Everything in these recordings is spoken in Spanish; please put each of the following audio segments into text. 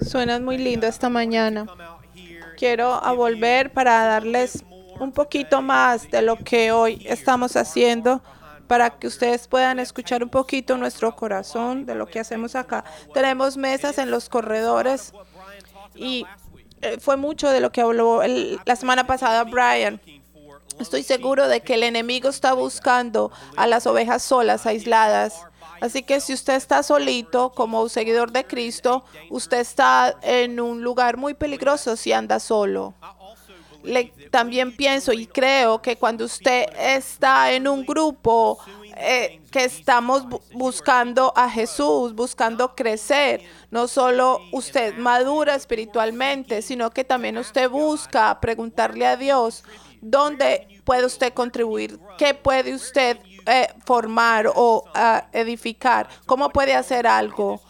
Suenan muy lindo esta mañana. Quiero volver para darles un poquito más de lo que hoy estamos haciendo para que ustedes puedan escuchar un poquito nuestro corazón de lo que hacemos acá. Tenemos mesas en los corredores y eh, fue mucho de lo que habló la semana pasada Brian. Estoy seguro de que el enemigo está buscando a las ovejas solas, aisladas. Así que si usted está solito como un seguidor de Cristo, usted está en un lugar muy peligroso si anda solo. También pienso y creo que cuando usted está en un grupo eh, que estamos bu- buscando a Jesús, buscando crecer, no solo usted madura espiritualmente, sino que también usted busca preguntarle a Dios dónde puede usted contribuir, qué puede usted eh, formar o ah, edificar, cómo puede hacer algo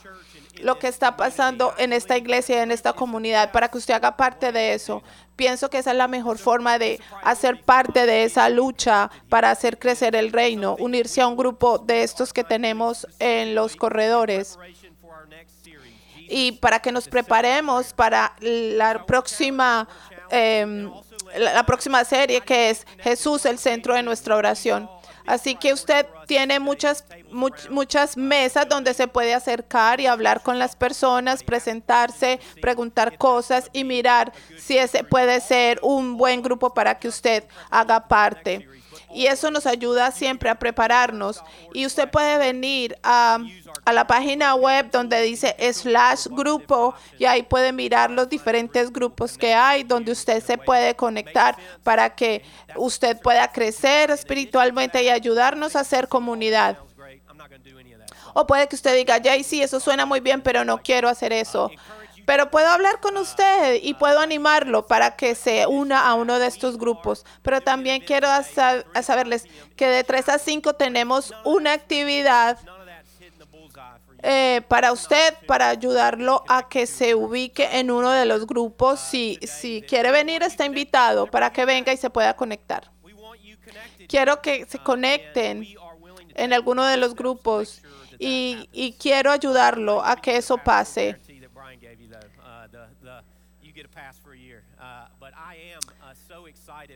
lo que está pasando en esta iglesia, en esta comunidad, para que usted haga parte de eso. Pienso que esa es la mejor forma de hacer parte de esa lucha para hacer crecer el reino, unirse a un grupo de estos que tenemos en los corredores y para que nos preparemos para la próxima em, la próxima serie que es Jesús el centro de nuestra oración. Así que usted tiene muchas much- muchas mesas donde se puede acercar y hablar con las personas, presentarse, preguntar cosas y mirar si ese puede ser un buen grupo para que usted haga parte. Y eso nos ayuda siempre a prepararnos. Y usted puede venir a, a la página web donde dice slash grupo y ahí puede mirar los diferentes grupos que hay, donde usted se puede conectar para que usted pueda crecer espiritualmente y ayudarnos a hacer comunidad. O puede que usted diga, Jay, sí, eso suena muy bien, pero no quiero hacer eso. Pero puedo hablar con usted y puedo animarlo para que se una a uno de estos grupos. Pero también quiero saberles que de 3 a 5 tenemos una actividad eh, para usted, para ayudarlo a que se ubique en uno de los grupos. Si, si quiere venir, está invitado para que venga y se pueda conectar. Quiero que se conecten en alguno de los grupos y, y quiero ayudarlo a que eso pase.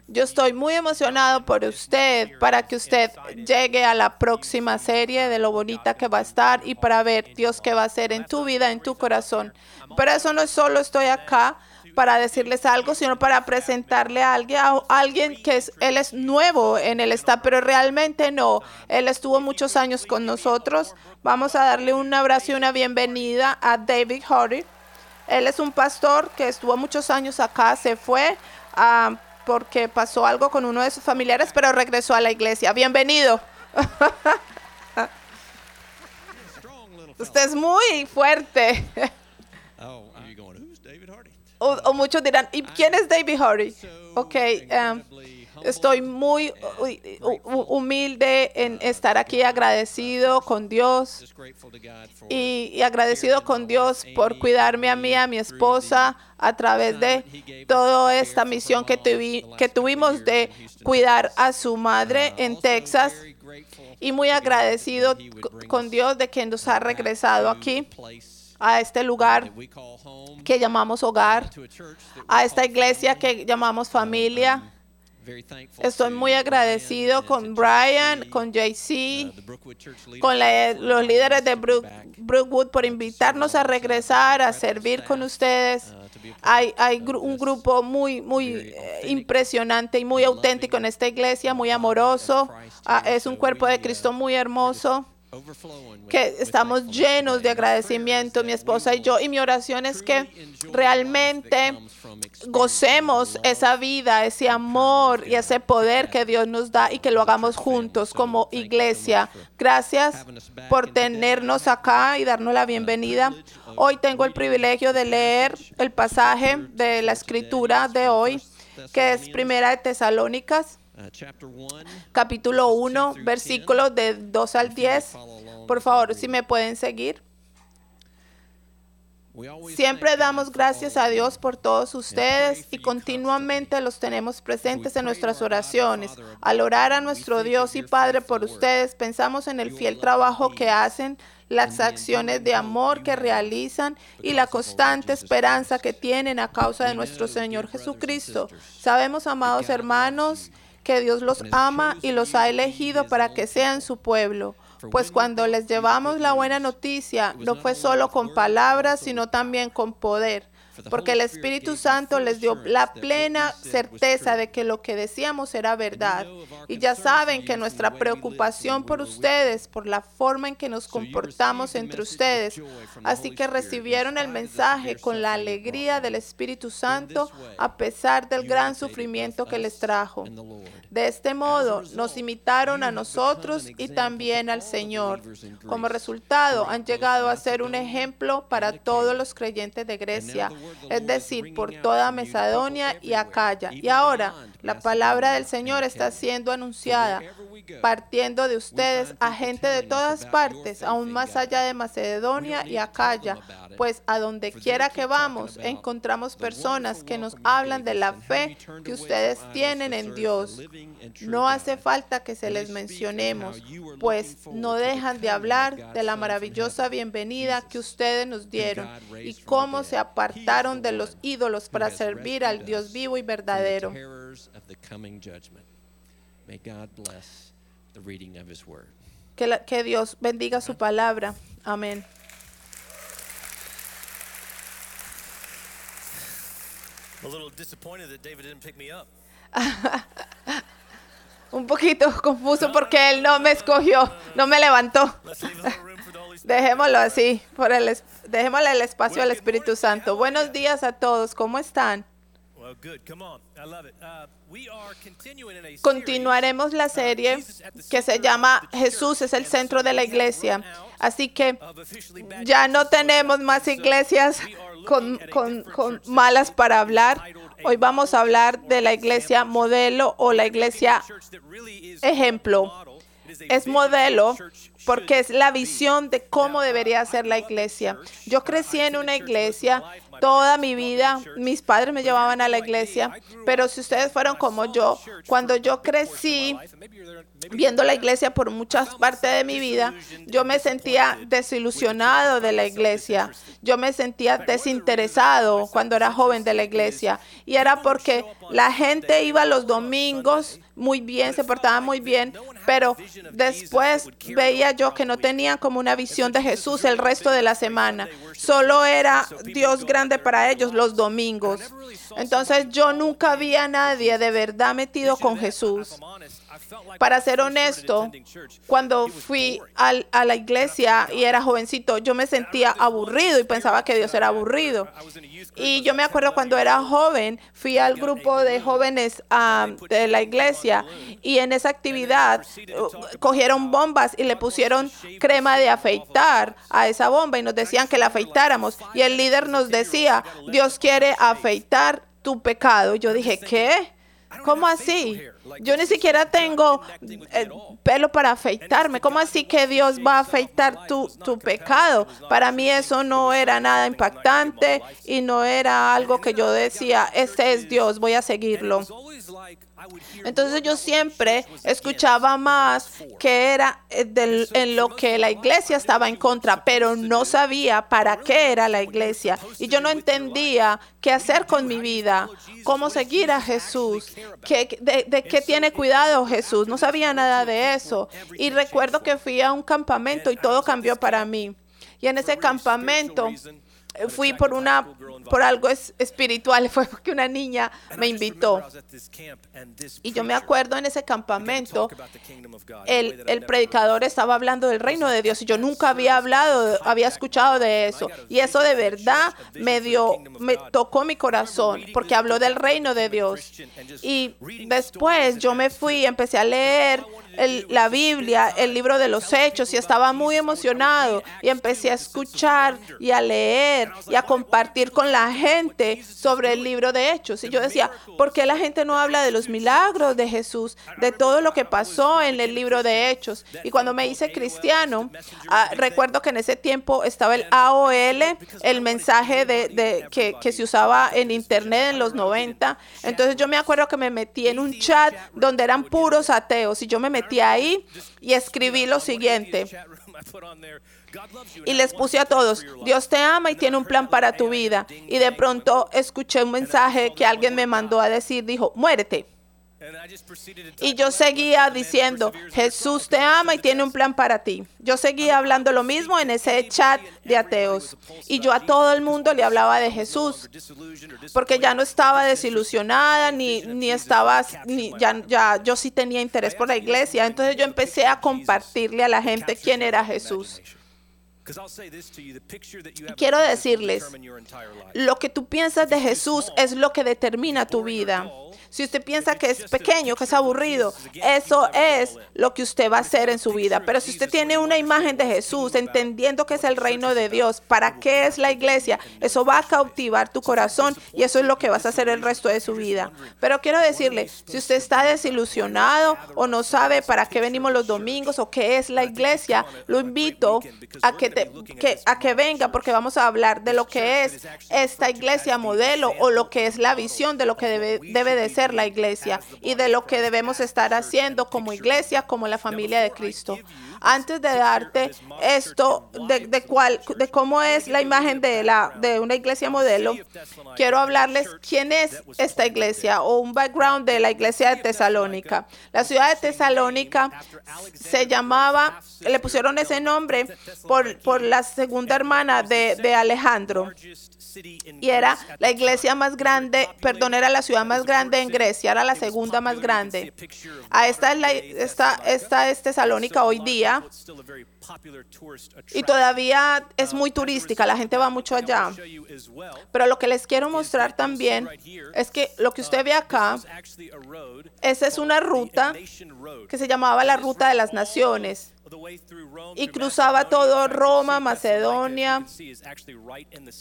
Yo estoy muy emocionado por usted, para que usted llegue a la próxima serie de lo bonita que va a estar y para ver Dios qué va a hacer en tu vida, en tu corazón. Pero eso no es solo estoy acá para decirles algo, sino para presentarle a alguien, a alguien que es, él es nuevo en el staff, pero realmente no. Él estuvo muchos años con nosotros. Vamos a darle un abrazo y una bienvenida a David Hardy. Él es un pastor que estuvo muchos años acá, se fue ah, porque pasó algo con uno de sus familiares, pero regresó a la iglesia. Bienvenido. Usted es muy fuerte. Oh, o muchos dirán, ¿y quién es David Hardy? Ok, um, estoy muy hu- hu- humilde en estar aquí, agradecido con Dios y, y agradecido con Dios por cuidarme a mí, a mi esposa, a través de toda esta misión que, tuvi- que tuvimos de cuidar a su madre en Texas. Y muy agradecido con Dios de que nos ha regresado aquí, a este lugar que llamamos hogar, a esta iglesia que llamamos familia. Estoy to muy agradecido con Brian, con JC, uh, con la- leadership los líderes de Brook- Brookwood por invitarnos a regresar, a servir con ustedes. uh, Hay, of hay gru- un grupo muy, muy eh, impresionante y muy auténtico en esta iglesia, muy amoroso. Ah, es un cuerpo de Cristo muy hermoso. que estamos llenos de agradecimiento, mi esposa y yo, y mi oración es que realmente gocemos esa vida, ese amor y ese poder que Dios nos da y que lo hagamos juntos como iglesia. Gracias por tenernos acá y darnos la bienvenida. Hoy tengo el privilegio de leer el pasaje de la escritura de hoy, que es Primera de Tesalónicas, Uh, chapter 1 capítulo 1, versículos de 2 al 10. Por favor, si me pueden seguir. Siempre damos gracias a Dios por todos ustedes y continuamente los tenemos presentes en nuestras oraciones. Al orar a nuestro Dios y Padre por ustedes, pensamos en el fiel trabajo que hacen, las acciones de amor que realizan y la constante esperanza que tienen a causa de nuestro Señor Jesucristo. Sabemos, amados hermanos, que Dios los ama y los ha elegido para que sean su pueblo. Pues cuando les llevamos la buena noticia, no fue solo con palabras, sino también con poder porque el Espíritu Santo les dio la plena certeza de que lo que decíamos era verdad. Y ya saben que nuestra preocupación por ustedes, por la forma en que nos comportamos entre ustedes, así que recibieron el mensaje con la alegría del Espíritu Santo a pesar del gran sufrimiento que les trajo. De este modo nos imitaron a nosotros y también al Señor. Como resultado, han llegado a ser un ejemplo para todos los creyentes de Grecia es decir, por toda Macedonia y Acaya. Y ahora la palabra del Señor está siendo anunciada, partiendo de ustedes a gente de todas partes, aún más allá de Macedonia y Acaya, pues a donde quiera que vamos encontramos personas que nos hablan de la fe que ustedes tienen en Dios. No hace falta que se les mencionemos, pues no dejan de hablar de la maravillosa bienvenida que ustedes nos dieron y cómo se apartaron de los ídolos para servir al Dios vivo y verdadero. Que, la, que Dios bendiga su palabra. Amén. Un poquito confuso porque él no me escogió, no me levantó. Dejémoslo así, por el, dejémosle el espacio al Espíritu Santo. Buenos días a todos, ¿cómo están? Continuaremos la serie que se llama Jesús es el centro de la iglesia. Así que ya no tenemos más iglesias con, con, con malas para hablar. Hoy vamos a hablar de la iglesia modelo o la iglesia ejemplo. Es modelo porque es la visión de cómo debería ser la iglesia. Yo crecí en una iglesia toda mi vida, mis padres me llevaban a la iglesia, pero si ustedes fueron como yo, cuando yo crecí viendo la iglesia por muchas partes de mi vida, yo me sentía desilusionado de la iglesia, yo me sentía desinteresado cuando era joven de la iglesia y era porque la gente iba los domingos muy bien, se portaba muy bien, pero después veía yo que no tenían como una visión de Jesús el resto de la semana. Solo era Dios grande para ellos los domingos. Entonces yo nunca vi a nadie de verdad metido con Jesús. Para ser honesto, cuando fui a la iglesia y era jovencito, yo me sentía aburrido y pensaba que Dios era aburrido. Y yo me acuerdo cuando era joven, fui al grupo de jóvenes ah, de la iglesia y en esa actividad uh, cogieron bombas y le pusieron crema de afeitar a esa bomba y nos decían que la afeitáramos. Y el líder nos decía, Dios quiere afeitar tu pecado. Yo dije, ¿qué? ¿Cómo así? Yo ni siquiera tengo eh, pelo para afeitarme. ¿Cómo así que Dios va a afeitar tu, tu pecado? Para mí eso no era nada impactante y no era algo que yo decía, este es Dios, voy a seguirlo. Entonces yo siempre escuchaba más que era eh, en lo que la iglesia estaba en contra, pero no sabía para qué era la iglesia. Y yo no entendía qué hacer con mi vida, cómo seguir a Jesús, qué, de, de qué tiene cuidado Jesús. No sabía nada de eso. Y recuerdo que fui a un campamento y todo cambió para mí. Y en ese campamento fui por una por algo espiritual, fue porque una niña me invitó. Y yo me acuerdo en ese campamento, el, el predicador estaba hablando del reino de Dios y yo nunca había hablado, había escuchado de eso. Y eso de verdad me dio, me tocó mi corazón, porque habló del reino de Dios. Y después yo me fui, empecé a leer la Biblia, el libro de los Hechos, y estaba muy emocionado. Y empecé a escuchar y a leer y a compartir con la gente sobre el libro de Hechos. Y yo decía, ¿por qué la gente no habla de los milagros de Jesús, de todo lo que pasó en el libro de Hechos? Y cuando me hice cristiano, ah, recuerdo que en ese tiempo estaba el AOL, el mensaje de, de- que, que se usaba en internet en los 90. Entonces yo me acuerdo que me metí en un chat donde eran puros ateos y yo me metí ahí y escribí lo siguiente. Y les puse a todos, Dios te ama y tiene un plan para tu vida. Y de pronto escuché un mensaje que alguien me mandó a decir, dijo, muérete. Y yo seguía diciendo, Jesús te ama y tiene un plan para ti. Yo seguía hablando lo mismo en ese chat de ateos. Y yo a todo el mundo le hablaba de Jesús, porque ya no estaba desilusionada, ni, ni estaba, ni, ya, ya, yo sí tenía interés por la iglesia. Entonces yo empecé a compartirle a la gente quién era Jesús. Quiero decirles, lo que tú piensas de Jesús es lo que determina tu vida. Si usted piensa que es pequeño, que es aburrido, eso es lo que usted va a hacer en su vida. Pero si usted tiene una imagen de Jesús, entendiendo que es el reino de Dios, ¿para qué es la iglesia? Eso va a cautivar tu corazón y eso es lo que vas a hacer el resto de su vida. Pero quiero decirle, si usted está desilusionado o no sabe para qué venimos los domingos o qué es la iglesia, lo invito a que, te- que- a que venga porque vamos a hablar de lo que es esta iglesia modelo o lo que es la visión de lo que debe, debe de ser la iglesia y de lo que debemos estar haciendo como iglesia, como la familia de Cristo. Antes de darte esto de, cuál, de cómo es la imagen de, la, de una iglesia modelo, quiero hablarles quién es esta iglesia o un background de la iglesia de Tesalónica. La ciudad de Tesalónica se llamaba, le pusieron ese nombre por, por la segunda hermana de Alejandro y era la iglesia más grande, perdón, era la ciudad más grande en Grecia, era la segunda más grande. A esta es, la, esta, esta es Tesalónica hoy día. Y todavía es muy turística, la gente va mucho allá. Pero lo que les quiero mostrar también es que lo que usted ve acá, esa es una ruta que se llamaba la Ruta de las Naciones y cruzaba todo Roma, Macedonia,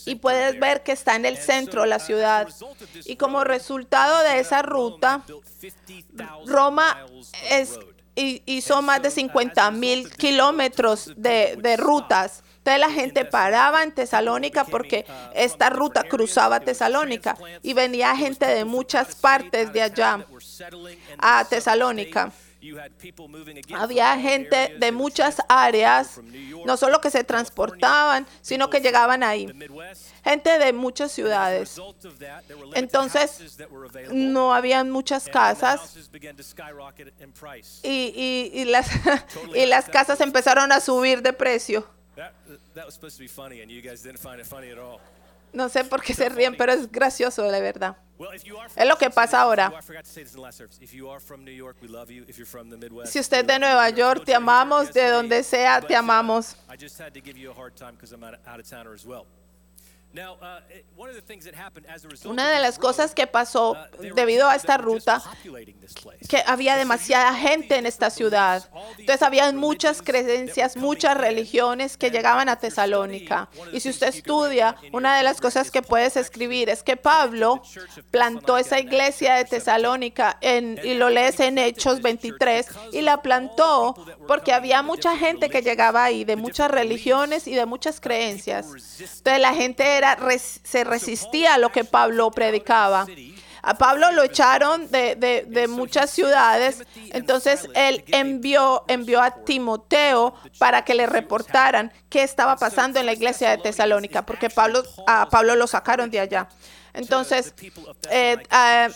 y puedes ver que está en el centro de la ciudad. Y como resultado de esa ruta, Roma es, hi- hizo más de 50 mil kilómetros de, de rutas. Entonces la gente paraba en Tesalónica porque esta ruta cruzaba Tesalónica y venía gente de muchas partes de allá a Tesalónica. Había gente de muchas áreas, no solo que se transportaban, sino que llegaban ahí. Gente de muchas ciudades. Entonces, no habían muchas casas. y, y- y las, y las casas empezaron a subir de precio. No sé por qué se ríen, pero es gracioso, de verdad. Es lo que pasa ahora. Si usted es de Nueva York, te amamos, de donde sea, te amamos. Una de las cosas que pasó debido a esta ruta, que había demasiada gente en esta ciudad. Entonces había muchas creencias, muchas religiones que llegaban a Tesalónica. Y si usted estudia, una de las cosas que puedes escribir es que Pablo plantó esa iglesia de Tesalónica en, y lo lees en Hechos 23 y la plantó porque había mucha gente que llegaba ahí de muchas religiones y de muchas creencias. Entonces la gente se resistía a lo que Pablo predicaba. A Pablo lo echaron de, muchas ciudades, entonces él envió, envió a Timoteo para que le reportaran qué estaba pasando en la iglesia de Tesalónica, porque Pablo, a Pablo lo sacaron de allá. Entonces, eh, ah,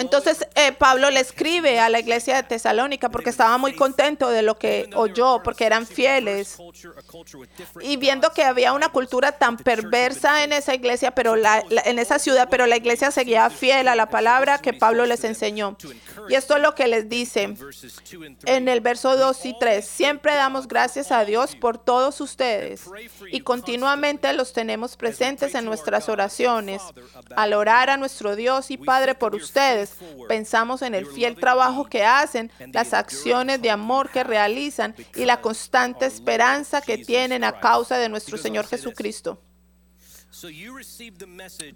entonces eh, Pablo le escribe a la iglesia de Tesalónica porque estaba muy contento de lo que oyó, porque eran fieles. Y viendo que había una cultura tan perversa en esa iglesia, pero la- la- en esa ciudad, pero la iglesia seguía fiel a la palabra que Pablo les enseñó. Y esto es lo que les dice en el verso 2 y 3. Siempre damos gracias a Dios por todos ustedes y continuamente los tenemos presentes en nuestras oraciones al orar a nuestro Dios y Padre por ustedes. Pensamos en el fiel trabajo que hacen, las acciones de amor que realizan y la constante esperanza que tienen a causa de nuestro Señor Jesucristo.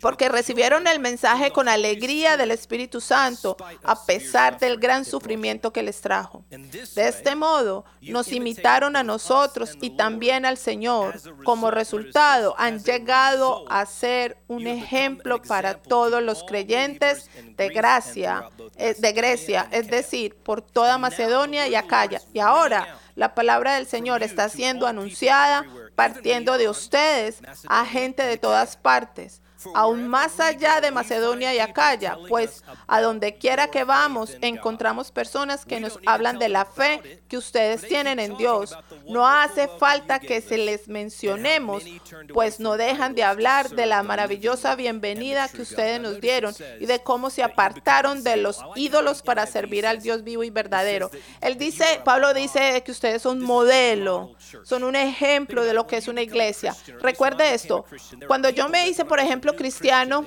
Porque recibieron el mensaje con alegría del Espíritu Santo, a pesar del gran sufrimiento que les trajo. De este modo, nos imitaron a nosotros y también al Señor. Como resultado, han llegado a ser un ejemplo para todos los creyentes de Gracia, eh, de Grecia, es decir, por toda Macedonia y Acaya. Y ahora, la palabra del Señor está siendo anunciada partiendo de ustedes a gente de todas partes aún más allá de Macedonia y Acaya, pues a donde quiera que vamos encontramos personas que nos hablan de la fe que ustedes tienen en Dios. No hace falta que se les mencionemos, pues no dejan de hablar de la maravillosa bienvenida que ustedes nos dieron y de cómo se apartaron de los ídolos para servir al Dios vivo y verdadero. Él dice, Pablo dice que ustedes son modelo, son un ejemplo de lo que es una iglesia. Recuerde esto, cuando yo me hice, por ejemplo, cristiano,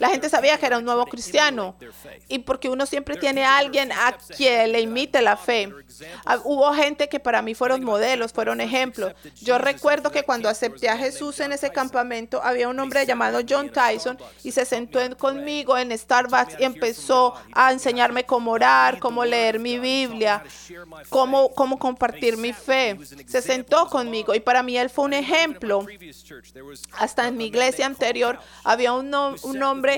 la gente sabía que era un nuevo cristiano. Y porque uno siempre tiene a alguien a quien le imite la fe. Ah, hubo gente que para mí fueron modelos, fueron ejemplos. Yo recuerdo que cuando acepté a Jesús en ese campamento, había un hombre llamado John Tyson y se sentó conmigo en Starbucks. Y empezó a enseñarme cómo orar, cómo leer mi Biblia, cómo, cómo compartir mi fe. Se sentó conmigo y para mí él fue un ejemplo. Hasta en mi iglesia anterior había un, un hombre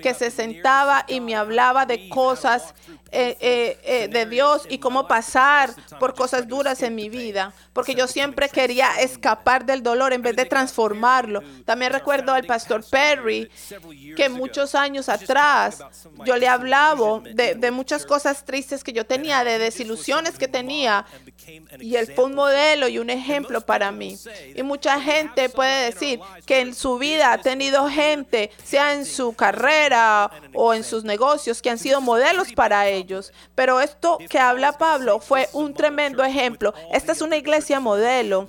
que se sentaba y me hablaba de cosas eh, eh, eh, de Dios y cómo pasar por cosas duras en mi vida, porque yo siempre quería escapar del dolor en vez de transformarlo. También recuerdo al pastor Perry, que muchos años atrás yo le hablaba de, de muchas cosas tristes que yo tenía, de desilusiones que tenía, y él fue un modelo y un ejemplo para mí. Y mucha gente puede decir que en su vida ha tenido gente, sea en su carrera o en sus negocios, que han sido modelos para ellos. Pero esto que habla Pablo fue un tremendo ejemplo. Esta es una iglesia modelo.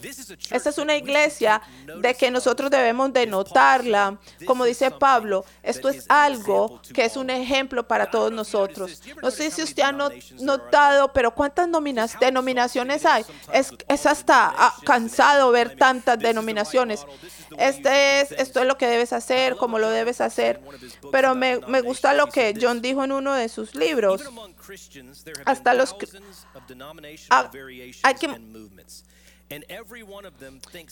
Esta es una iglesia de que nosotros debemos de notarla. Como dice Pablo, esto es algo que es un ejemplo para todos nosotros. No sé si usted ha notado, pero ¿cuántas denominaciones hay? Es, es hasta ah, cansado ver tantas denominaciones. Este es, esto es lo que debes hacer, como lo debes hacer. Pero me, me gusta lo que John dijo en uno de sus libros. Hasta los ah, hay que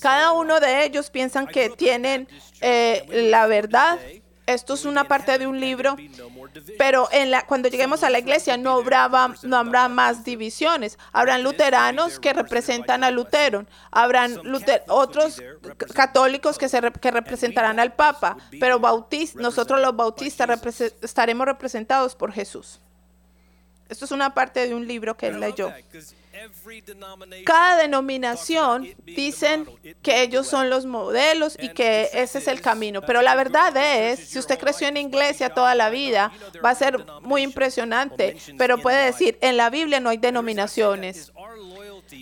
cada uno de ellos piensan que tienen eh, la verdad esto es una parte de un libro, pero cuando lleguemos a la iglesia no habrá, no habrá más divisiones. Habrán luteranos que representan a Lutero, habrán otros católicos que representarán al Papa, pero nosotros los bautistas estaremos representados por Jesús. Esto es una parte de un libro que él leyó. Cada denominación dicen que ellos son los modelos y que ese es el camino. Pero la verdad es, si usted creció en iglesia toda la vida, va a ser muy impresionante. Pero puede decir, en la Biblia no hay denominaciones.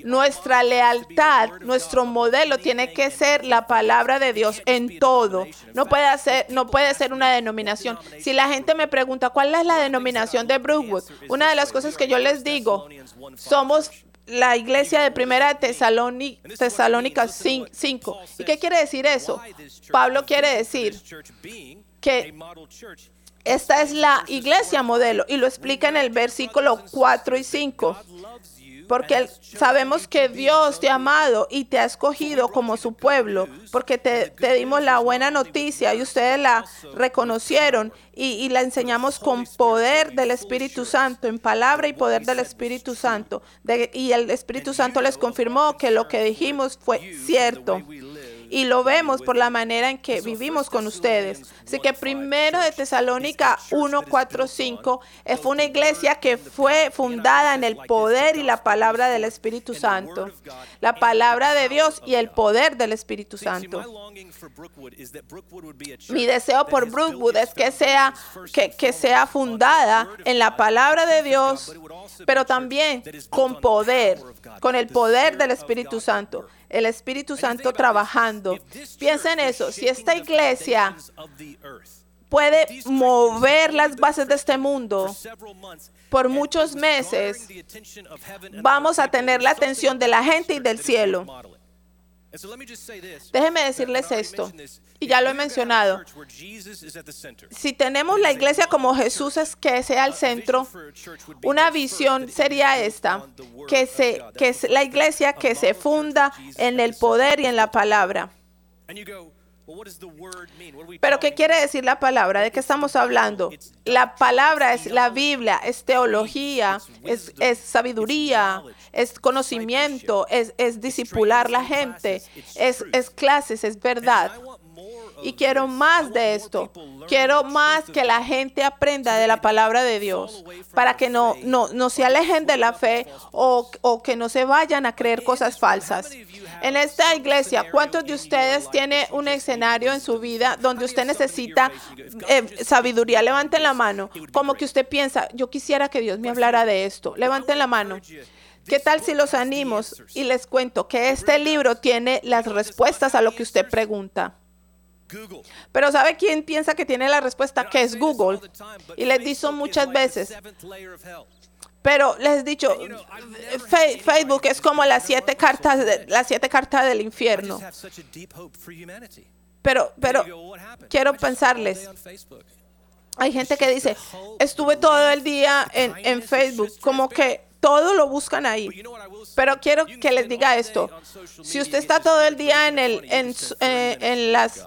Nuestra lealtad, nuestro modelo tiene que ser la palabra de Dios en todo. No puede ser, no puede ser una denominación. Si la gente me pregunta cuál es la denominación de Brookwood, una de las cosas que yo les digo, somos la iglesia de primera Tesalónica 5. ¿Y qué quiere decir eso? Pablo quiere decir que esta es la iglesia modelo y lo explica en el versículo 4 y 5 porque sabemos que Dios te ha amado y te ha escogido como su pueblo, porque te, dimos la buena noticia y ustedes la reconocieron y, la enseñamos con poder del Espíritu Santo, en palabra y poder del Espíritu Santo. y el Espíritu Santo les confirmó que lo que dijimos fue cierto y lo vemos por la manera en que vivimos con ustedes. Así que primero de Tesalónica 1, 4, 5 fue una iglesia que fue fundada en el poder y la palabra del Espíritu Santo. La palabra de Dios y el poder del Espíritu Santo. Mi deseo por Brookwood es que sea, que, que sea fundada en la palabra de Dios, pero también con poder, con el poder del Espíritu Santo el Espíritu Santo trabajando. Piensa en eso. Si esta iglesia puede mover las bases de este mundo, por muchos meses vamos a tener la atención de la gente y del cielo. Déjeme decirles esto, y ya lo he mencionado. Si tenemos la iglesia como Jesús es que sea el centro, una visión sería esta, que, se, que es la iglesia que se funda en el poder y en la palabra. Pero ¿qué quiere decir la palabra? ¿De qué estamos hablando? La palabra es la Biblia, es teología, es, es sabiduría, es conocimiento, es, es disipular la gente, es, es clases, es verdad. Y quiero más de esto. Quiero más que la gente aprenda de la palabra de Dios para que no, no, no se alejen de la fe o, o que no se vayan a creer cosas falsas. En esta iglesia, ¿cuántos de ustedes tiene un escenario en su vida donde usted necesita eh, sabiduría? Levanten la mano. Como que usted piensa, yo quisiera que Dios me hablara de esto. Levanten la mano. ¿Qué tal si los animos y les cuento que este libro tiene las respuestas a lo que usted pregunta? Pero ¿sabe quién piensa que tiene la respuesta? Que es Google. Y les dicho muchas veces. Pero les he dicho, Fe- Facebook es como las siete cartas, de- las siete cartas del infierno. Pero, pero quiero pensarles. Hay gente que dice, estuve todo el día en, en Facebook, como que todo lo buscan ahí. Pero quiero que les diga esto. Si usted está todo el día en, el, en, eh, en las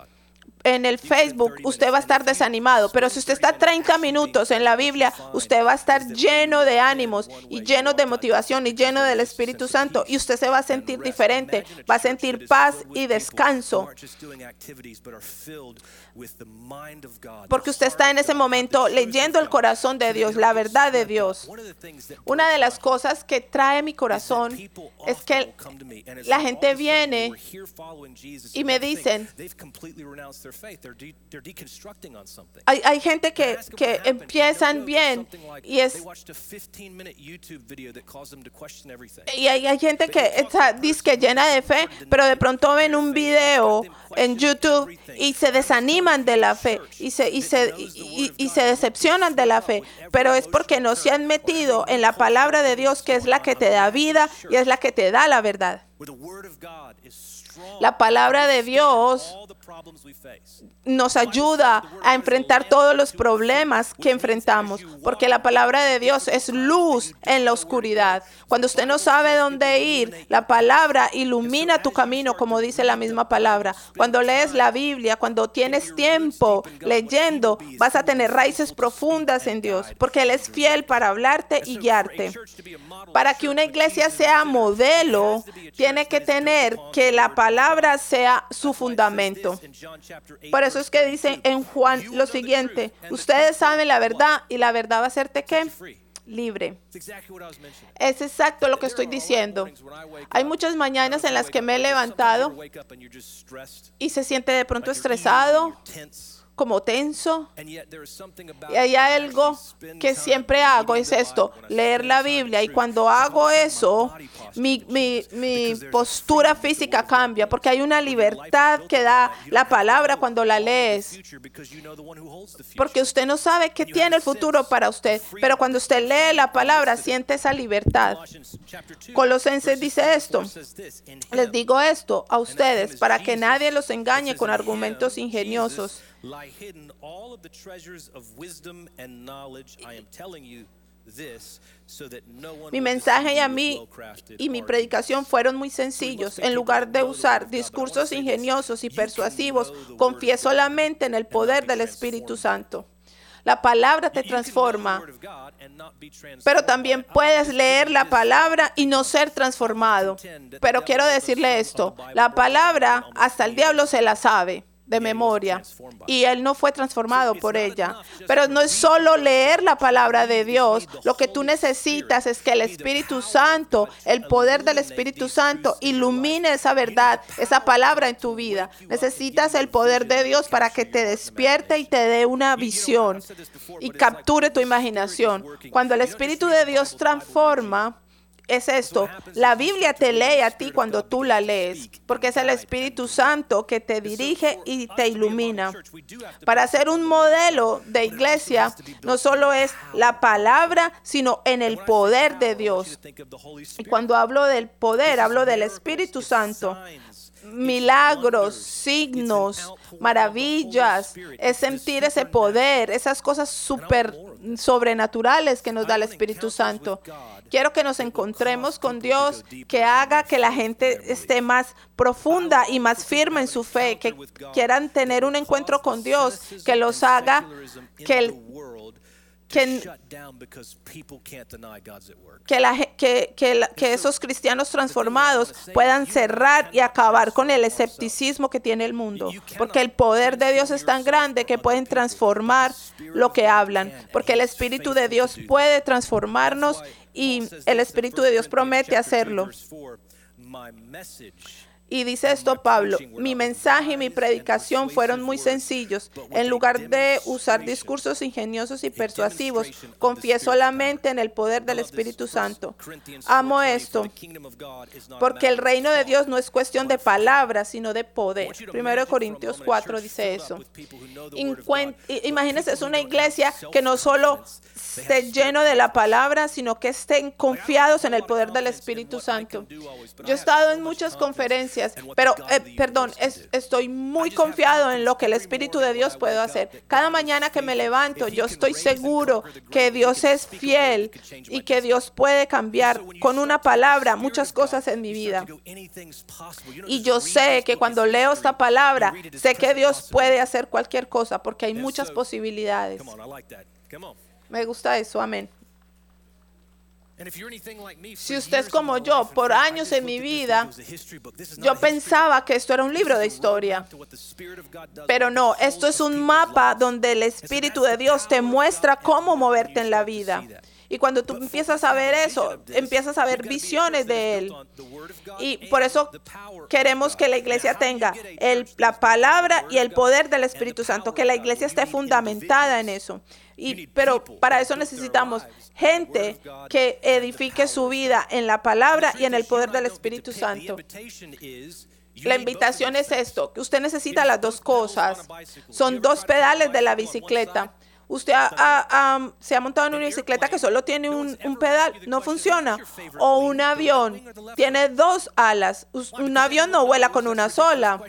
en el Facebook, usted va a estar desanimado, pero si usted está 30 minutos en la Biblia, usted va a estar lleno de ánimos y lleno de motivación y lleno del Espíritu Santo y usted se va a sentir diferente, va a sentir paz y descanso, porque usted está en ese momento leyendo el corazón de Dios, la verdad de Dios. Una de las cosas que trae mi corazón es que la gente viene y me dicen, hay, hay gente que, que empiezan bien y es y hay, hay gente que está disque llena de fe, pero de pronto ven un video en YouTube y se desaniman de la fe y se, y se, y- y- y se decepcionan de la fe. Pero es porque no se han metido en la palabra de Dios, que es la que te da vida y es la que te da la verdad. La palabra de Dios nos ayuda a enfrentar todos los problemas que enfrentamos, porque la palabra de Dios es luz en la oscuridad. Cuando usted no sabe dónde ir, la palabra ilumina tu camino, como dice la misma palabra. Cuando lees la Biblia, cuando tienes tiempo leyendo, vas a tener raíces profundas en Dios, porque Él es fiel para hablarte y guiarte. Para que una iglesia sea modelo, tiene que tener que la palabra sea su fundamento. Por eso es que dice en Juan lo siguiente, ustedes saben la verdad y la verdad va a hacerte qué? Libre. Es exacto lo que estoy diciendo. Hay muchas mañanas en las que me he levantado y se siente de pronto estresado, como tenso. Y hay algo que siempre hago, es esto, leer la Biblia. Y cuando hago eso, mi, mi- mi postura física cambia, porque hay una libertad que da la palabra cuando la lees. Porque usted no sabe qué tiene el futuro para usted, pero cuando usted lee la palabra, siente esa libertad. Colosenses dice esto. Les digo esto a ustedes para que nadie los engañe con argumentos ingeniosos. Lie hidden all of the treasures of wisdom and knowledge. I am telling you this so that no one Mi mensaje y a mí y mi predicación fueron muy sencillos. En lugar de usar discursos ingeniosos y persuasivos, confié solamente en el poder del Espíritu Santo. La palabra te transforma, pero también puedes leer la palabra y no ser transformado. Pero quiero decirle esto, la palabra hasta el diablo se la sabe de memoria. y él no fue transformado por ella. Pero no es solo leer la palabra de Dios, lo que tú necesitas es que el Espíritu Santo, el poder del Espíritu Santo ilumine esa verdad, esa palabra en tu vida. Necesitas el poder de Dios para que te despierte y te dé una visión y capture tu imaginación. Cuando el Espíritu de Dios transforma, es esto, la Biblia te lee a ti cuando tú la lees, porque es el Espíritu Santo que te dirige y te ilumina. Para ser un modelo de iglesia, no solo es la palabra, sino en el poder de Dios. Y cuando hablo del poder, hablo del Espíritu Santo milagros, signos, maravillas, es sentir ese poder, esas cosas súper sobrenaturales que nos da el Espíritu Santo. Quiero que nos encontremos con Dios, que haga que la gente esté más profunda y más firme en su fe, que quieran tener un encuentro con Dios, que los haga que el que, que, la, que, que, que, esos cristianos transformados puedan cerrar y acabar con el escepticismo que tiene el mundo. Porque el poder de Dios es tan grande que pueden transformar lo que hablan. Porque el Espíritu de Dios puede transformarnos y el Espíritu de Dios promete hacerlo. Y dice esto Pablo, mi mensaje y mi predicación fueron muy sencillos. En lugar de usar discursos ingeniosos y persuasivos, confié solamente en el poder del Espíritu Santo. Amo esto, porque el reino de Dios no es cuestión de palabras, sino de poder. Primero Corintios 4 dice eso. Imagínense, es una iglesia que no solo esté lleno de la palabra, sino que estén confiados en el poder del Espíritu Santo. Yo he estado en muchas conferencias, pero, eh, perdón, estoy muy confiado en lo que el Espíritu de Dios puede hacer. Cada mañana que me levanto, yo estoy seguro que Dios es fiel y que Dios puede cambiar con una palabra muchas cosas en mi vida. Y yo sé que cuando leo esta palabra, sé que Dios puede hacer cualquier cosa porque hay muchas posibilidades. Me gusta eso, amén. Si usted es como yo, por años en mi vida, yo pensaba que esto era un libro de historia. Pero no, esto es un mapa donde el Espíritu de Dios te muestra cómo moverte en la vida. Y cuando tú empiezas a ver eso, empiezas a ver visiones de Él. Y por eso queremos que la iglesia tenga el, la palabra y el poder del Espíritu Santo, que la iglesia esté fundamentada en eso. Y, pero para eso necesitamos gente que edifique su vida en la palabra y en el poder del Espíritu Santo. La invitación es esto, que usted necesita las dos cosas. Son dos pedales de la bicicleta. Usted se ha montado en una bicicleta que solo tiene un, pedal, no funciona. O un avión tiene dos alas. Un avión no vuela con una sola.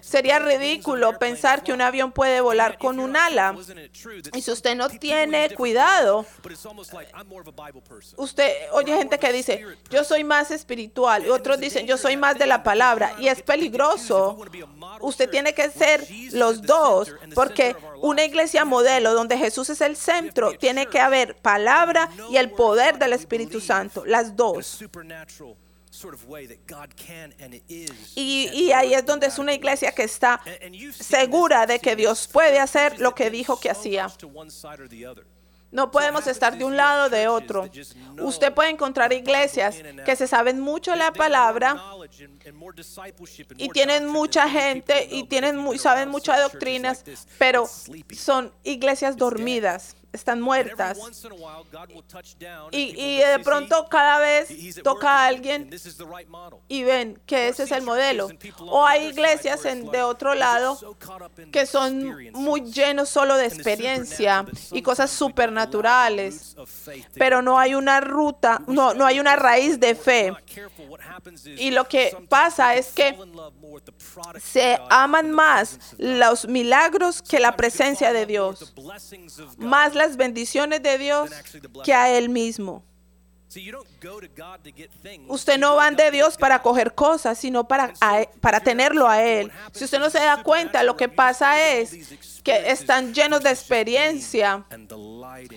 Sería ridículo pensar que un avión puede volar con un ala. Y si usted no tiene cuidado, usted oye gente que dice, yo soy más espiritual. Y otros dicen, yo soy más de la palabra. Y es peligroso. Usted tiene que ser los dos, porque una iglesia modelo donde Jesús es el centro, tiene que haber palabra y el poder del Espíritu Santo, las dos. Y, ahí es donde es una iglesia que está segura de que Dios puede hacer lo que dijo que hacía. No podemos estar de un lado o de otro. Usted puede encontrar iglesias que se saben mucho la palabra y tienen mucha gente y tienen saben muchas doctrinas, pero son iglesias dormidas están muertas. Y, de pronto cada vez toca a alguien y ven que ese es el modelo. O hay iglesias en, de otro lado que son muy llenos solo de experiencia y cosas supernaturales, pero no hay una ruta, no, no hay una raíz de fe. Y lo que pasa es que se aman más los milagros que la presencia de Dios, más las bendiciones de Dios que a Él mismo. Usted no va de Dios para coger cosas, sino para, para tenerlo a Él. Si usted no se da cuenta, lo que pasa es que están llenos de experiencia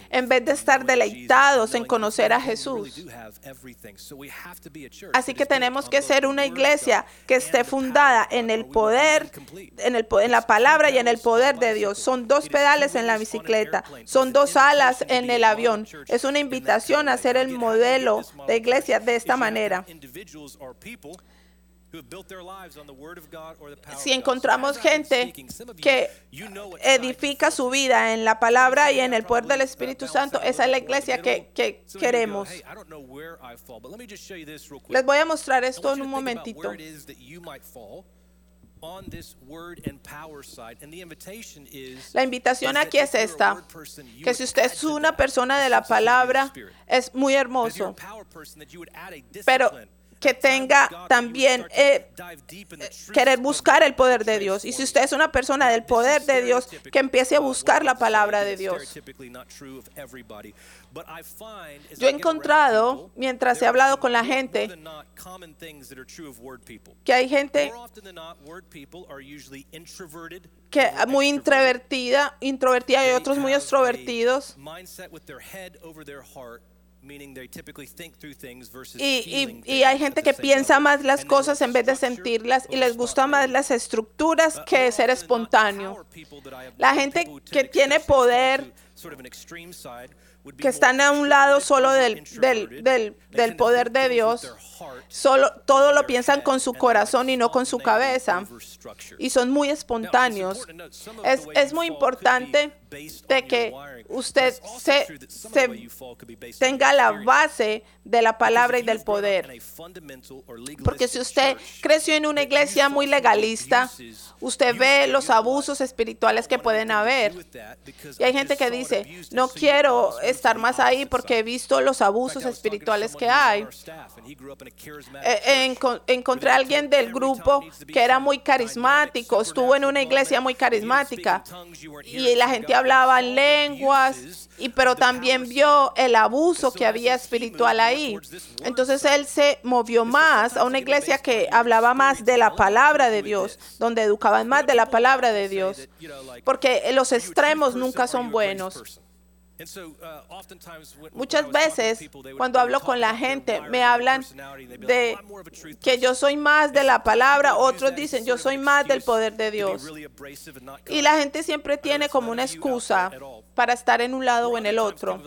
en vez de estar deleitados en conocer a Jesús. Así que tenemos que ser una iglesia que esté fundada en el poder, en, el, en la palabra y en el poder de Dios. Son dos pedales en la bicicleta, son dos alas en el avión. Es una invitación a ser el modelo de iglesia de esta manera. Si encontramos gente que edifica su vida en la palabra y en el poder del Espíritu Santo, esa es la iglesia que, queremos. "Hey, I don't know where I fall, but let me just show you this real quick. Les voy a mostrar esto en un momentito. where it is that you might fall on this word and power side. And the invitation is La invitación aquí es esta, que si usted es una persona de la palabra, es muy hermoso, pero que tenga también eh, querer buscar el poder de Dios. Y si usted es una persona del poder de Dios, que empiece a buscar la palabra de Dios. Yo he encontrado, mientras he hablado con la gente. Que hay gente que muy introvertida, introvertida y otros muy extrovertidos. Y, y, y hay gente que piensa más las cosas en vez de sentirlas y les gusta más las estructuras que ser espontáneo. La gente que tiene poder, que están a un lado solo del, del, del, poder de Dios, solo, todo lo piensan con su corazón y no con su cabeza. Y son muy espontáneos. Es, es muy importante de que usted se, se tenga la base de la palabra y del poder. Porque si usted creció en una iglesia muy legalista, usted ve los "You know what? abusos espirituales que pueden haber. Y hay gente que dice, no quiero estar más ahí porque he side." visto los abusos espirituales que hay. Eh, encontré a were alguien del grupo que era muy carismático, estuvo en una iglesia muy carismática y la gente God. Hablaba He en saw the lenguas, y, pero también vio el abuso So que había espiritual ahí. Entonces él se movió más a una iglesia que hablaba más de la palabra de Dios, donde educaban más de la palabra de Dios. Porque los extremos nunca son buenos. Muchas talking with veces, cuando hablo con la gente, me hablan de "Well, I'm more of a truth que yo person." soy más de la palabra, otros dicen, yo soy más del poder de Dios. Y la gente siempre tiene como una excusa para estar en un lado o en el otro.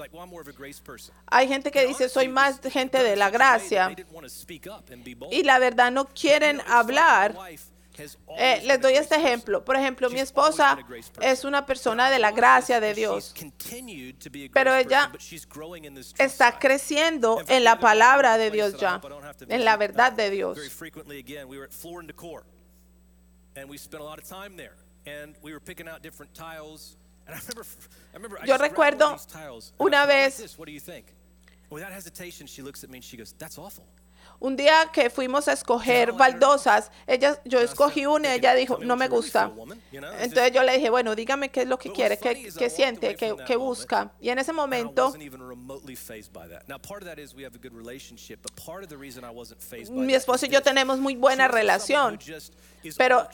Hay gente que dice, soy más gente de la gracia. Y la verdad no quieren hablar. Eh, les doy este ejemplo. Por ejemplo, mi esposa es una persona de la gracia de Dios. Pero ella Está creciendo en la palabra de Dios ya, en la verdad de Dios. Yo recuerdo una said, "I like vez- this. What do you think? Without hesitation, she looks at me and she goes, "That's awful." Un día que fuimos a escoger baldosas, ella, yo escogí una y ella dijo, no me gusta. Entonces yo le dije, bueno, dígame qué es lo que quiere, qué, qué siente, qué, qué busca. Y en ese momento mi esposo y yo tenemos muy buena relación, pero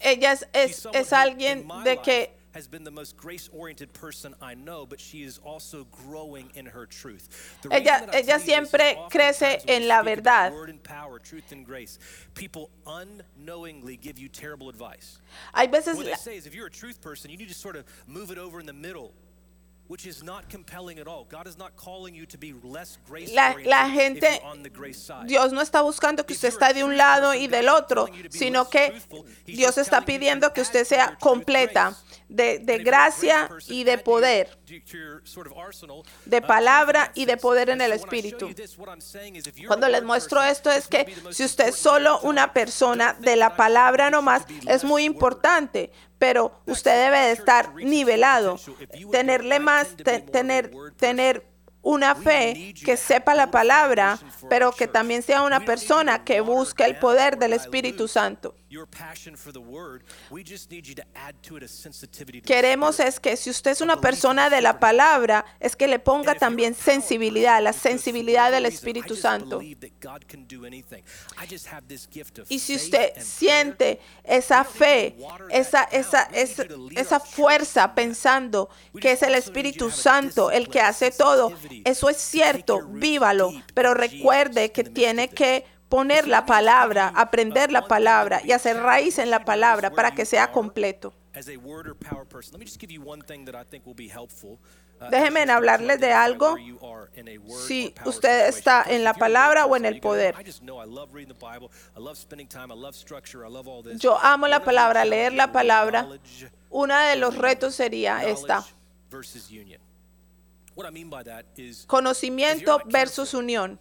ella es, es, es alguien de que has been the most grace-oriented person I know, but she is also growing in her truth. The Ella- ella tell you this is siempre crece en la verdad. word and power, truth and grace, people unknowingly give you terrible advice. hay veces What they say is if you're a truth person, you need to sort of move it over in the middle, La- la gente-. Dios no está buscando que usted está de un lado y del otro, sino que Dios está pidiendo que usted sea completa de, de gracia y de poder, de palabra y de poder en el Espíritu. Cuando les muestro esto es que si usted es solo una persona de la palabra nomás, es muy importante, pero usted debe de estar nivelado, tenerle más, te- tener, tener una fe que sepa la palabra, pero que también sea una persona que busque el poder del Espíritu Santo. Queremos es que si usted es una persona de la palabra, es que le ponga también sensibilidad, la sensibilidad del Espíritu Santo. Y si usted siente esa fe, esa, esa, esa, esa fuerza pensando que es el Espíritu Santo el que hace todo, eso es cierto, vívalo, pero recuerde que tiene que poner la palabra, aprender la palabra y hacer raíz en la palabra para que sea completo. uh, Déjenme hablarles de algo. Si usted está en la palabra o en el poder. Yo amo la palabra, leer la palabra. Uno de los retos sería esta. Conocimiento versus unión.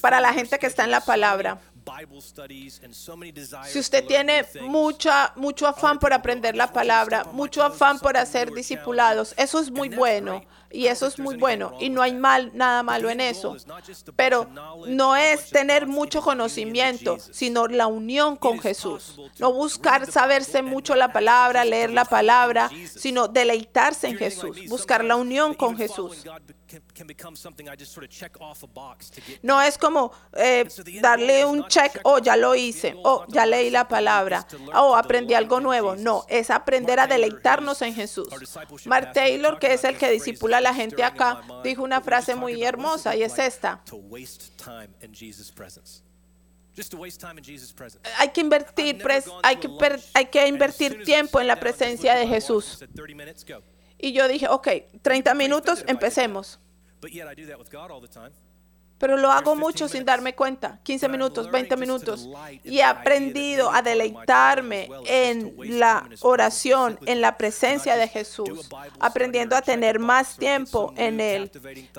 Para la gente que está en la palabra. Si usted tiene mucha, mucho afán por aprender la palabra, mucho afán por hacer discipulados, eso es muy bueno y eso es muy bueno y no hay mal, nada malo en eso. Pero no es tener mucho conocimiento, sino la unión con Jesús. No buscar saberse mucho la palabra, leer la palabra, sino deleitarse en Jesús, buscar la unión con Jesús. No es como eh, darle un check, oh, ya lo hice, oh, ya leí la palabra, oh, aprendí algo nuevo. No, es aprender a deleitarnos en Jesús. Mark Taylor, que es el que disipula a la gente acá, dijo una frase muy hermosa y es esta. Hay que invertir, pres- hay que, per- hay que invertir tiempo en la presencia de Jesús. Y yo dije, ok, 30 minutos, empecemos. Pero lo hago mucho sin darme cuenta. 15 minutos, 20 minutos. Y he aprendido a deleitarme en la oración, en la presencia de Jesús. Aprendiendo a tener más tiempo en Él.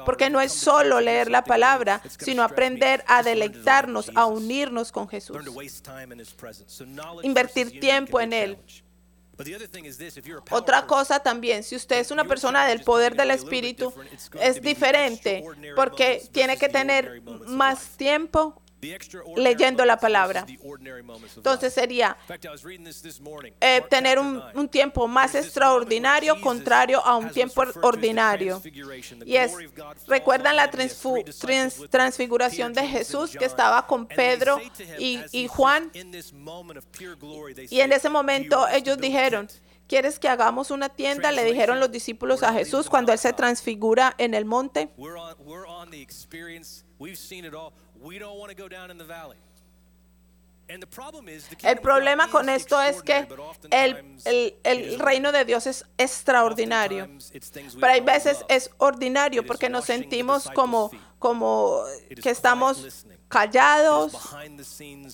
Porque no es solo leer la palabra, sino aprender a deleitarnos, a unirnos con Jesús. Invertir tiempo en Él. Otra cosa también, si usted es una persona del poder del Espíritu, es diferente porque tiene que tener más tiempo leyendo la palabra. Entonces sería eh, tener un, un tiempo más extraordinario contrario a un tiempo ordinario. Y es, ¿recuerdan la transfiguración de Jesús que estaba con Pedro y, y Juan? Y en ese momento ellos dijeron, ¿quieres que hagamos una tienda? Le dijeron los discípulos a Jesús cuando él se transfigura en el monte. El problema con esto es que el, el- el reino de Dios es extraordinario. Pero hay veces es ordinario porque nos sentimos como, como que estamos callados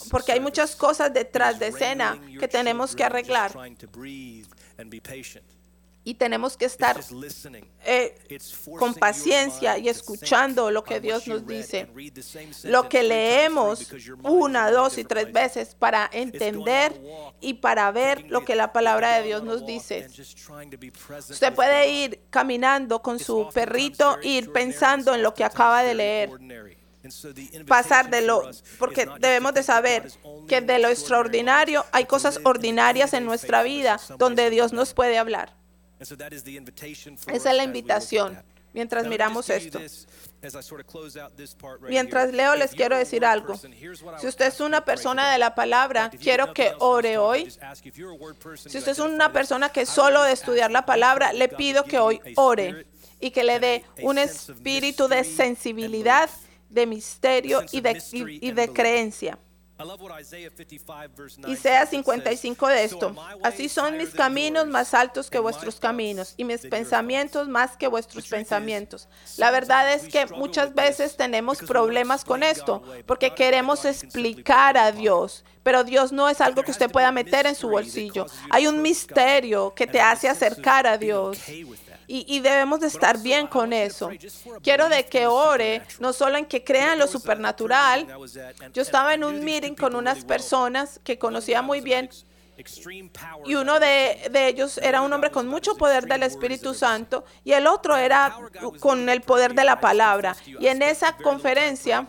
porque hay muchas cosas detrás de escena que tenemos que arreglar and be patient. y tenemos que estar eh, con paciencia y to escuchando lo que Dios nos read dice. Lo que leemos una, dos y tres veces para entender y para ver lo que la palabra de Dios nos dice. Usted puede ir caminando con su perrito e ir pensando en lo que acaba de leer. Pasar de lo, porque debemos de saber que de lo extraordinario hay cosas ordinarias en nuestra vida donde Dios nos puede hablar. Esa es la invitación mientras miramos esto. Mientras leo les quiero decir algo. Si usted es una persona de la palabra, quiero que ore hoy. Si usted es una persona que solo de estudiar la palabra, le pido que hoy ore y que le dé un espíritu de sensibilidad, de misterio y de, y- y de creencia. I love what Isaiah 55 verse 9 Isaías says. It 55 de says, "So esto. Así son mis caminos más altos que vuestros caminos y mis pensamientos thoughts." más que vuestros pensamientos. La verdad es que muchas veces tenemos problemas con esto porque queremos explicar a. Dios, pero Dios no es algo que usted pueda meter en su bolsillo. Hay un misterio que te hace acercar a Dios. Y, y debemos de estar bien con eso. Quiero de que ore no solo en que crea en lo supernatural. Yo estaba en un meeting con unas personas que conocía muy bien y uno de, de ellos era un hombre con mucho poder del Espíritu Santo y el otro era con el poder de la palabra. Y en esa conferencia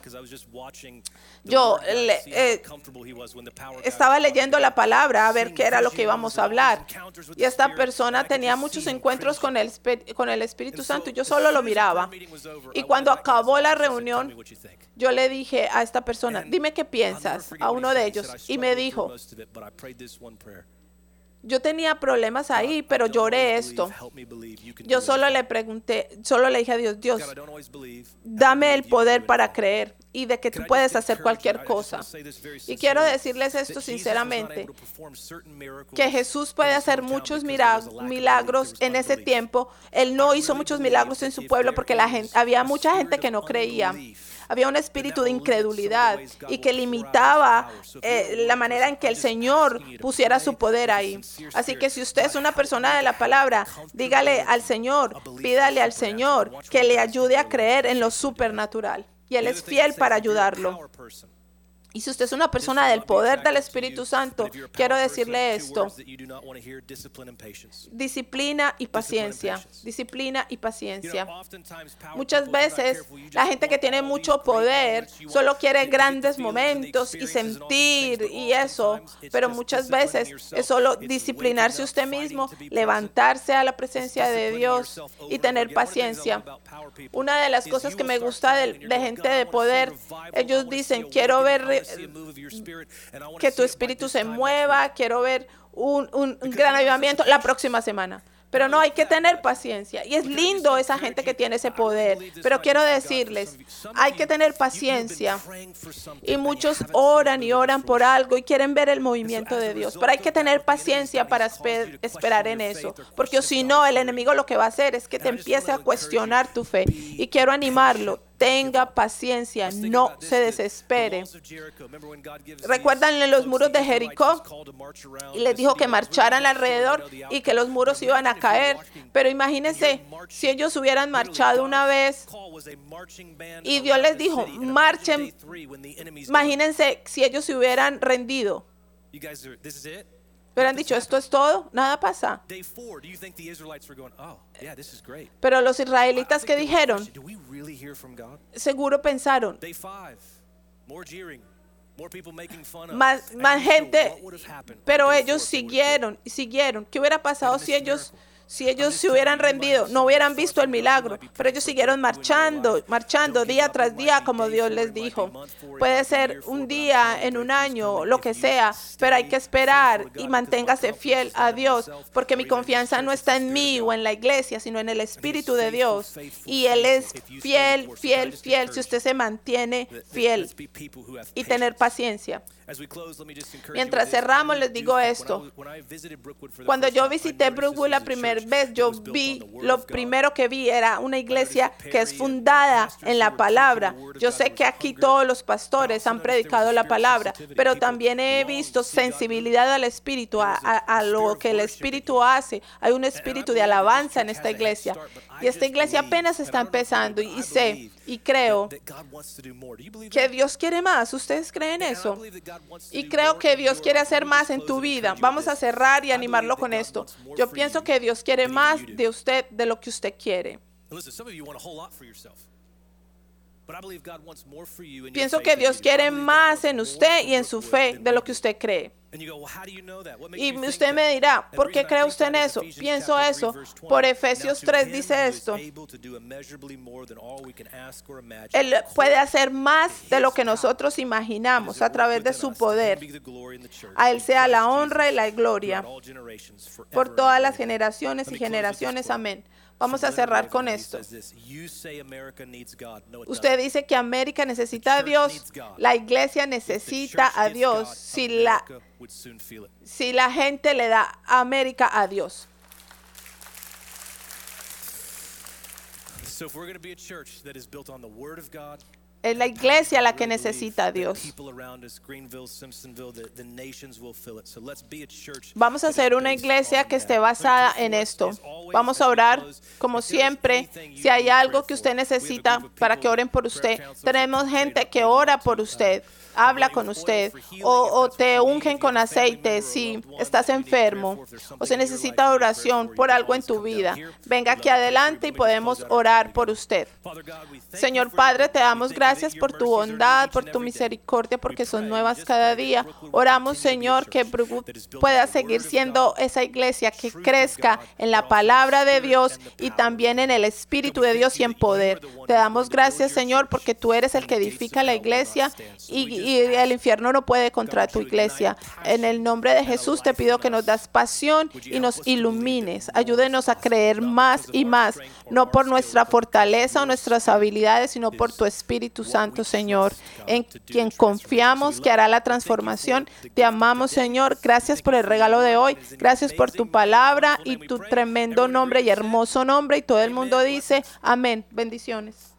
yo le- eh, estaba leyendo la palabra a ver qué era lo que íbamos a hablar. Y esta persona tenía muchos encuentros con el, con el Espíritu Santo. Y yo solo lo miraba. Y cuando acabó la reunión, yo le dije a esta persona, dime qué piensas, a uno de ellos. Y me dijo, yo tenía problemas ahí, pero lloré esto. Yo solo le pregunté, solo le dije a Dios, Dios, dame el poder para creer. Y de que tú puedes hacer cualquier cosa. Y quiero decirles esto sinceramente, que Jesús puede hacer muchos milagros en ese tiempo. Él no hizo muchos milagros en su pueblo porque la gente, había mucha gente que no creía. Había un espíritu de incredulidad y que limitaba eh, la manera en que el Señor pusiera su poder ahí. Así que si usted es una persona de la palabra, dígale al Señor, pídale al Señor que le ayude a creer en lo supernatural. Y Él es fiel para ayudarlo. Y si usted es una persona del poder del Espíritu Santo, quiero decirle esto. Disciplina y paciencia. Disciplina y paciencia. Muchas veces la gente que tiene mucho poder solo quiere grandes momentos y sentir y eso, pero muchas veces es solo disciplinarse usted mismo, levantarse a la presencia de Dios y tener paciencia. Una de las cosas que me gusta de, de gente de poder, ellos dicen, quiero ver que tu espíritu se mueva, quiero ver un, un- un gran avivamiento la próxima semana. Pero no hay que tener paciencia. Y es lindo esa gente que tiene ese poder. Pero quiero decirles, hay que tener paciencia. Y muchos oran y oran por algo y quieren ver el movimiento de Dios. Pero hay que tener paciencia para espe- esperar en eso. Porque si no, el enemigo lo que va a hacer es que te empiece a cuestionar tu fe. Y quiero animarlo. Tenga paciencia, no se desespere. ¿Recuerdan los muros de Jericó? Y les dijo que marcharan alrededor y que los muros iban a caer. Pero imagínense si ellos hubieran marchado una vez y Dios les dijo, marchen. Imagínense si ellos se hubieran rendido. Hubieran dicho, esto es todo, nada pasa. Day four, do you think the Israelites were going, oh, yeah, this is great? Pero los israelitas que dijeron, questioning, Do we really hear from God? seguro pensaron, Day five, more jeering, more people making fun of. más, más gente, pero ellos siguieron y siguieron. ¿Qué hubiera pasado si ellos, si ellos se hubieran rendido? No hubieran visto el milagro, pero ellos siguieron marchando, marchando día tras día, como Dios les dijo. Puede ser un día, en un año, lo que sea, pero hay que esperar y manténgase fiel a Dios, porque or mi confianza no está en mí o en la iglesia, sino en el Espíritu de Dios. Y Él es fiel, fiel, fiel, si usted se mantiene fiel y tener paciencia. Mientras cerramos, les digo esto. Cuando yo visité Brookwood la primera church vez, yo vi lo primero que vi era una iglesia que es fundada en la palabra. Yo sé que aquí todos los pastores han predicado la palabra, pero también he visto sensibilidad al Espíritu, a, a- a lo que el Espíritu hace. Hay un espíritu de alabanza en esta iglesia. Y esta iglesia apenas está empezando y sé y creo que? Dios quiere más. ¿Ustedes creen eso? Y creo que Dios quiere hacer más en tu vida. Vamos a cerrar y animarlo con esto. Yo pienso que Dios quiere más de usted de lo que usted quiere. Pienso que Dios quiere más en usted y en su fe de lo que usted cree. Y usted me dirá, ¿por qué cree usted en eso? Pienso eso. 3, verse 20. Por Efesios to 3 him dice esto. Él puede hacer más de lo que nosotros imaginamos a través de su poder. A Él sea la honra y la gloria por todas las generaciones y generaciones. Amén. Vamos a cerrar con esto. says this, "You say America needs God. No, it Usted dice que América necesita a Dios, la iglesia necesita a Dios si la, si la gente le da a América a Dios. Es la iglesia la que necesita a Dios. Vamos a hacer una iglesia que esté basada en esto. Vamos a orar, como siempre. Si hay algo que usted necesita para que oren por usted, tenemos gente que ora por usted, habla con usted, o, o te ungen con aceite si estás enfermo o si life necesita oración por algo en tu vida. Venga aquí adelante y podemos orar por usted. Señor Padre, te damos that gracias por tu bondad, por tu misericordia, porque son nuevas cada día. Oramos, Señor, que pueda seguir siendo esa iglesia que crezca en la palabra de Dios y también en el Espíritu de Dios y en poder. Te damos gracias, Señor, porque tú eres el que edifica la iglesia y, y el infierno no puede contra tu iglesia. En el nombre de Jesús te pido que nos das pasión y nos ilumines. Ayúdenos a creer más y más, no por nuestra fortaleza o nuestras habilidades, sino por tu Santo, Señor, en quien confiamos que hará la transformación. Te amamos, Señor. Gracias por el regalo de hoy. Gracias por tu palabra y tu tremendo nombre y hermoso nombre. Y todo el mundo dice, amén. Bendiciones.